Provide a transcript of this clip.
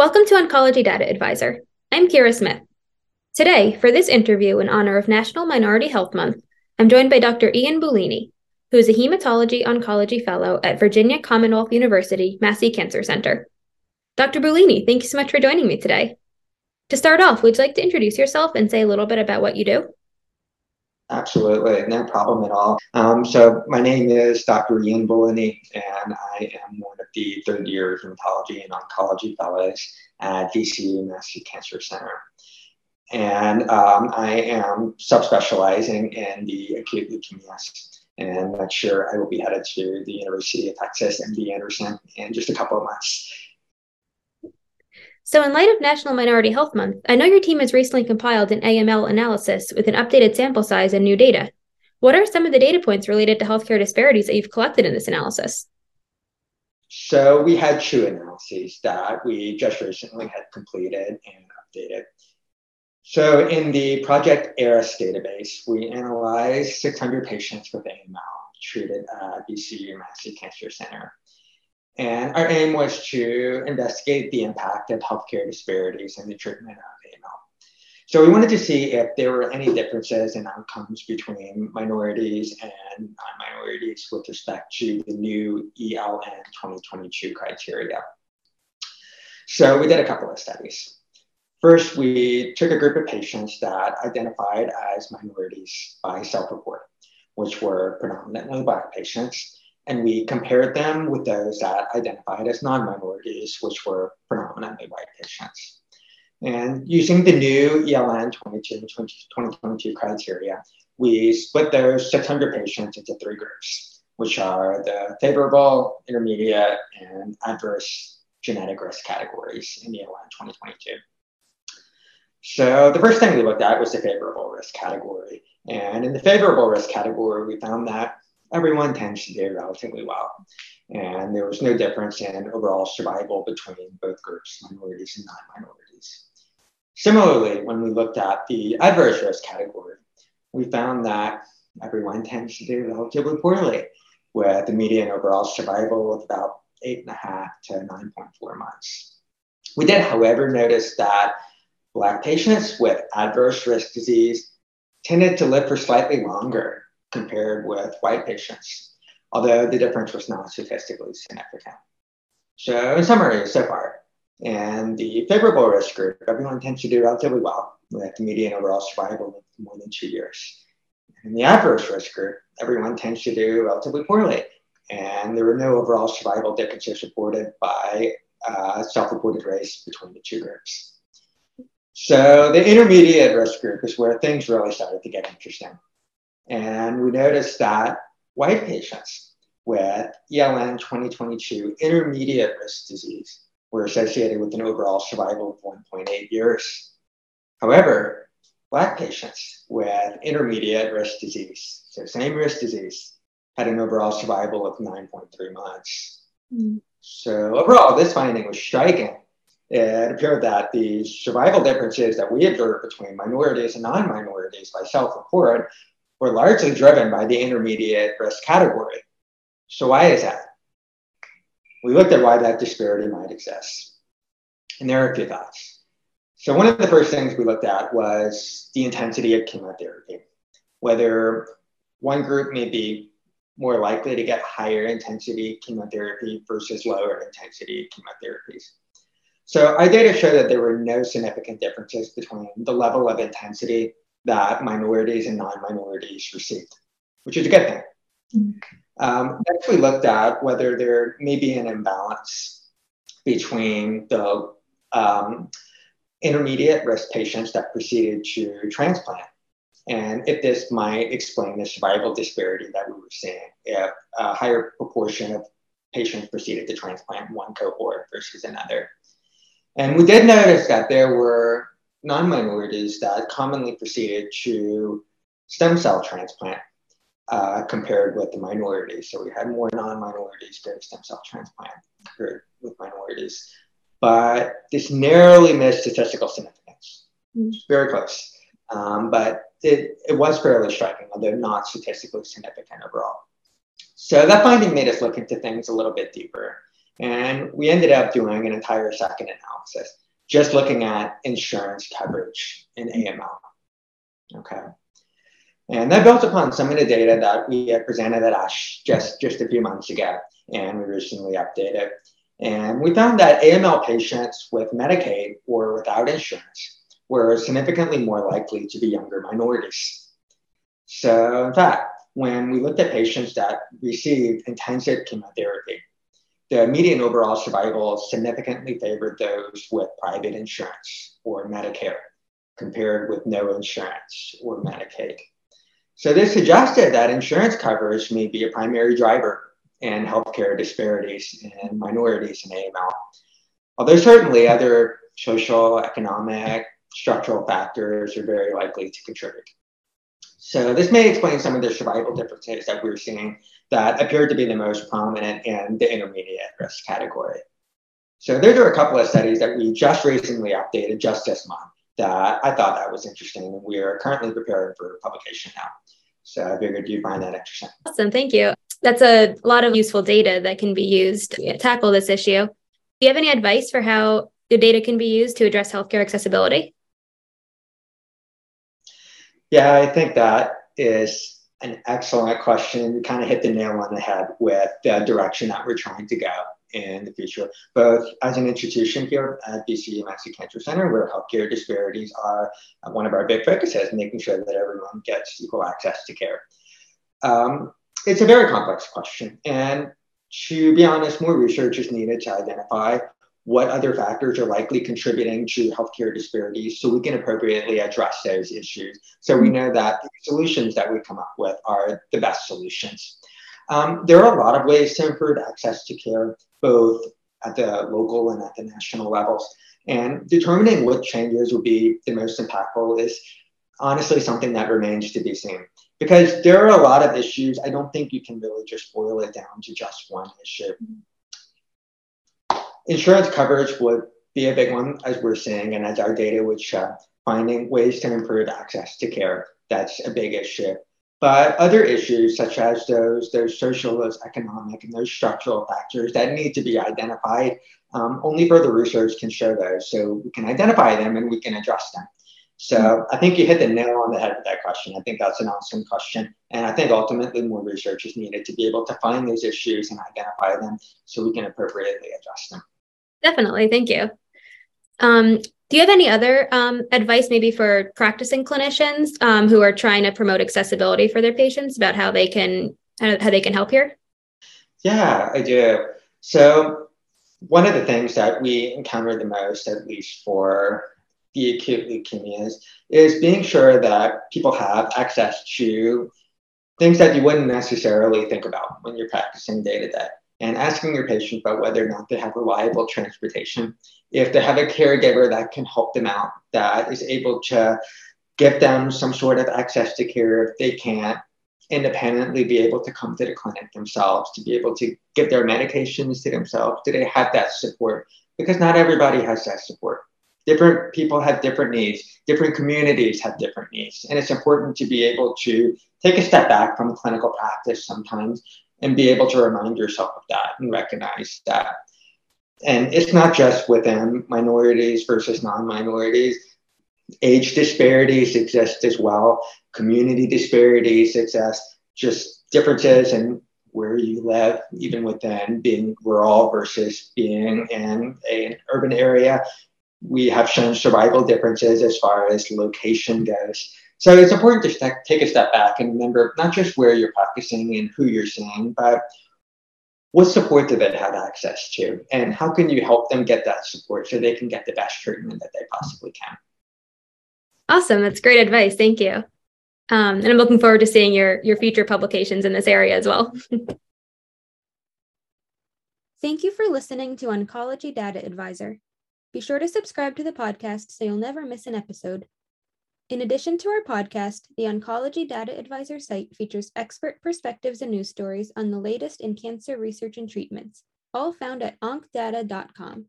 Welcome to Oncology Data Advisor. I'm Kira Smith. Today, for this interview in honor of National Minority Health Month, I'm joined by Dr. Ian Bouligny, who is a Hematology Oncology Fellow at Virginia Commonwealth University Massey Cancer Center. Dr. Bouligny, thank you so much for joining me today. To start off, would you like to introduce yourself and say a little bit about what you do? Absolutely, no problem at all. Um, so my name is Dr. Ian Bouligny, and I am one of the third year hematology and oncology fellows at VCU Massey Cancer Center. And um, I am subspecializing in the acute leukemias. And next year I will be headed to the University of Texas, MD Anderson, in just a couple of months. So, in light of National Minority Health Month, I know your team has recently compiled an AML analysis with an updated sample size and new data. What are some of the data points related to healthcare disparities that you've collected in this analysis? So, we had two analyses that we just recently had completed and updated. So, in the Project ARIS database, we analyzed 600 patients with AML treated at VCU Massey Cancer Center. And our aim was to investigate the impact of healthcare disparities in the treatment of AML. So we wanted to see if there were any differences in outcomes between minorities and non-minorities with respect to the new ELN 2022 criteria. So we did a couple of studies. First, we took a group of patients that identified as minorities by self-report, which were predominantly Black patients, and we compared them with those that identified as non-minorities, which were predominantly white patients. And using the new ELN 2022 criteria, we split those 600 patients into three groups, which are the favorable, intermediate, and adverse genetic risk categories in ELN 2022. So the first thing we looked at was the favorable risk category. And in the favorable risk category, we found that everyone tends to do relatively well. And there was no difference in overall survival between both groups, minorities and non-minorities. Similarly, when we looked at the adverse risk category, we found that everyone tends to do relatively poorly, with the median overall survival of about eight and a half to 9.4 months. We did, however, notice that Black patients with adverse risk disease tended to live for slightly longer compared with white patients, although the difference was not statistically significant. So, in summary, so far, in the favorable risk group, everyone tends to do relatively well with the median overall survival of more than two years. In the adverse risk group, everyone tends to do relatively poorly, and there were no overall survival differences reported by uh, self reported race between the two groups. So, the intermediate risk group is where things really started to get interesting. And we noticed that white patients with ELN 2022 intermediate risk disease were associated with an overall survival of 1.8 years. However, Black patients with intermediate risk disease, so same risk disease, had an overall survival of 9.3 months. Mm. So, overall, this finding was striking. It appeared that the survival differences that we observed between minorities and non minorities by self report were largely driven by the intermediate risk category. So, why is that? We looked at why that disparity might exist. And there are a few thoughts. So, one of the first things we looked at was the intensity of chemotherapy, whether one group may be more likely to get higher intensity chemotherapy versus lower intensity chemotherapies. So, our data showed that there were no significant differences between the level of intensity that minorities and non-minorities received, which is a good thing. Mm-hmm. Um, next, we looked at whether there may be an imbalance between the um, intermediate risk patients that proceeded to transplant, and if this might explain the survival disparity that we were seeing, if a higher proportion of patients proceeded to transplant one cohort versus another. And we did notice that there were non-minorities that commonly proceeded to stem cell transplant uh, compared with the minorities. So we had more non-minorities go to stem cell transplant compared with minorities. But this narrowly missed statistical significance. Mm-hmm. Very close. Um, but it, it was fairly striking, although not statistically significant overall. So that finding made us look into things a little bit deeper. And we ended up doing an entire second analysis, just looking at insurance coverage in AML. Okay. And that built upon some of the data that we had presented at ASH just, just a few months ago, and we recently updated. And we found that AML patients with Medicaid or without insurance were significantly more likely to be younger minorities. So, in fact, when we looked at patients that received intensive chemotherapy, the median overall survival significantly favored those with private insurance or Medicare compared with no insurance or Medicaid. So this suggested that insurance coverage may be a primary driver in healthcare disparities in minorities in AML. Although certainly other social, economic, structural factors are very likely to contribute. So this may explain some of the survival differences that we're seeing that appeared to be the most prominent in the intermediate risk category. So there are a couple of studies that we just recently updated just this month that I thought that was interesting, we are currently preparing for publication now. So I figured you'd find that interesting. Awesome, thank you. That's a lot of useful data that can be used to tackle this issue. Do you have any advice for how the data can be used to address healthcare accessibility? Yeah, I think that is an excellent question. You kind of hit the nail on the head with the direction that we're trying to go in the future, both as an institution here at VCU Massey Cancer Center, where healthcare disparities are one of our big focuses, making sure that everyone gets equal access to care. Um, it's a very complex question. And to be honest, more research is needed to identify what other factors are likely contributing to healthcare disparities so we can appropriately address those issues. So we know that the solutions that we come up with are the best solutions. Um, there are a lot of ways to improve access to care, both at the local and at the national levels. And determining what changes would be the most impactful is honestly something that remains to be seen. Because there are a lot of issues, I don't think you can really just boil it down to just one issue. Insurance coverage would be a big one, as we're seeing, and as our data would show, finding ways to improve access to care. That's a big issue. But other issues, such as those, those social, those economic, and those structural factors that need to be identified, um, only further research can show those. So we can identify them and we can address them. So I think you hit the nail on the head with that question. I think that's an awesome question. And I think ultimately more research is needed to be able to find those issues and identify them so we can appropriately address them. Definitely. Thank you. Um, do you have any other um, advice, maybe for practicing clinicians um, who are trying to promote accessibility for their patients about how they can how they can help here? Yeah, I do. So one of the things that we encounter the most, at least for the acute leukemias, is being sure that people have access to things that you wouldn't necessarily think about when you're practicing day to day and asking your patient about whether or not they have reliable transportation, if they have a caregiver that can help them out, that is able to give them some sort of access to care if they can't independently be able to come to the clinic themselves, to be able to give their medications to themselves. Do they have that support? Because not everybody has that support. Different people have different needs, different communities have different needs. And it's important to be able to take a step back from clinical practice sometimes and be able to remind yourself of that and recognize that. And it's not just within minorities versus non minorities. Age disparities exist as well, community disparities exist, just differences in where you live, even within being rural versus being in an urban area. We have shown survival differences as far as location goes. So it's important to take a step back and remember not just where you're practicing and who you're seeing, but what support do they have access to? And how can you help them get that support so they can get the best treatment that they possibly can? Awesome. That's great advice. Thank you. Um, and I'm looking forward to seeing your, your future publications in this area as well. Thank you for listening to Oncology Data Advisor. Be sure to subscribe to the podcast so you'll never miss an episode. In addition to our podcast, the Oncology Data Advisor site features expert perspectives and news stories on the latest in cancer research and treatments, all found at oncdata.com.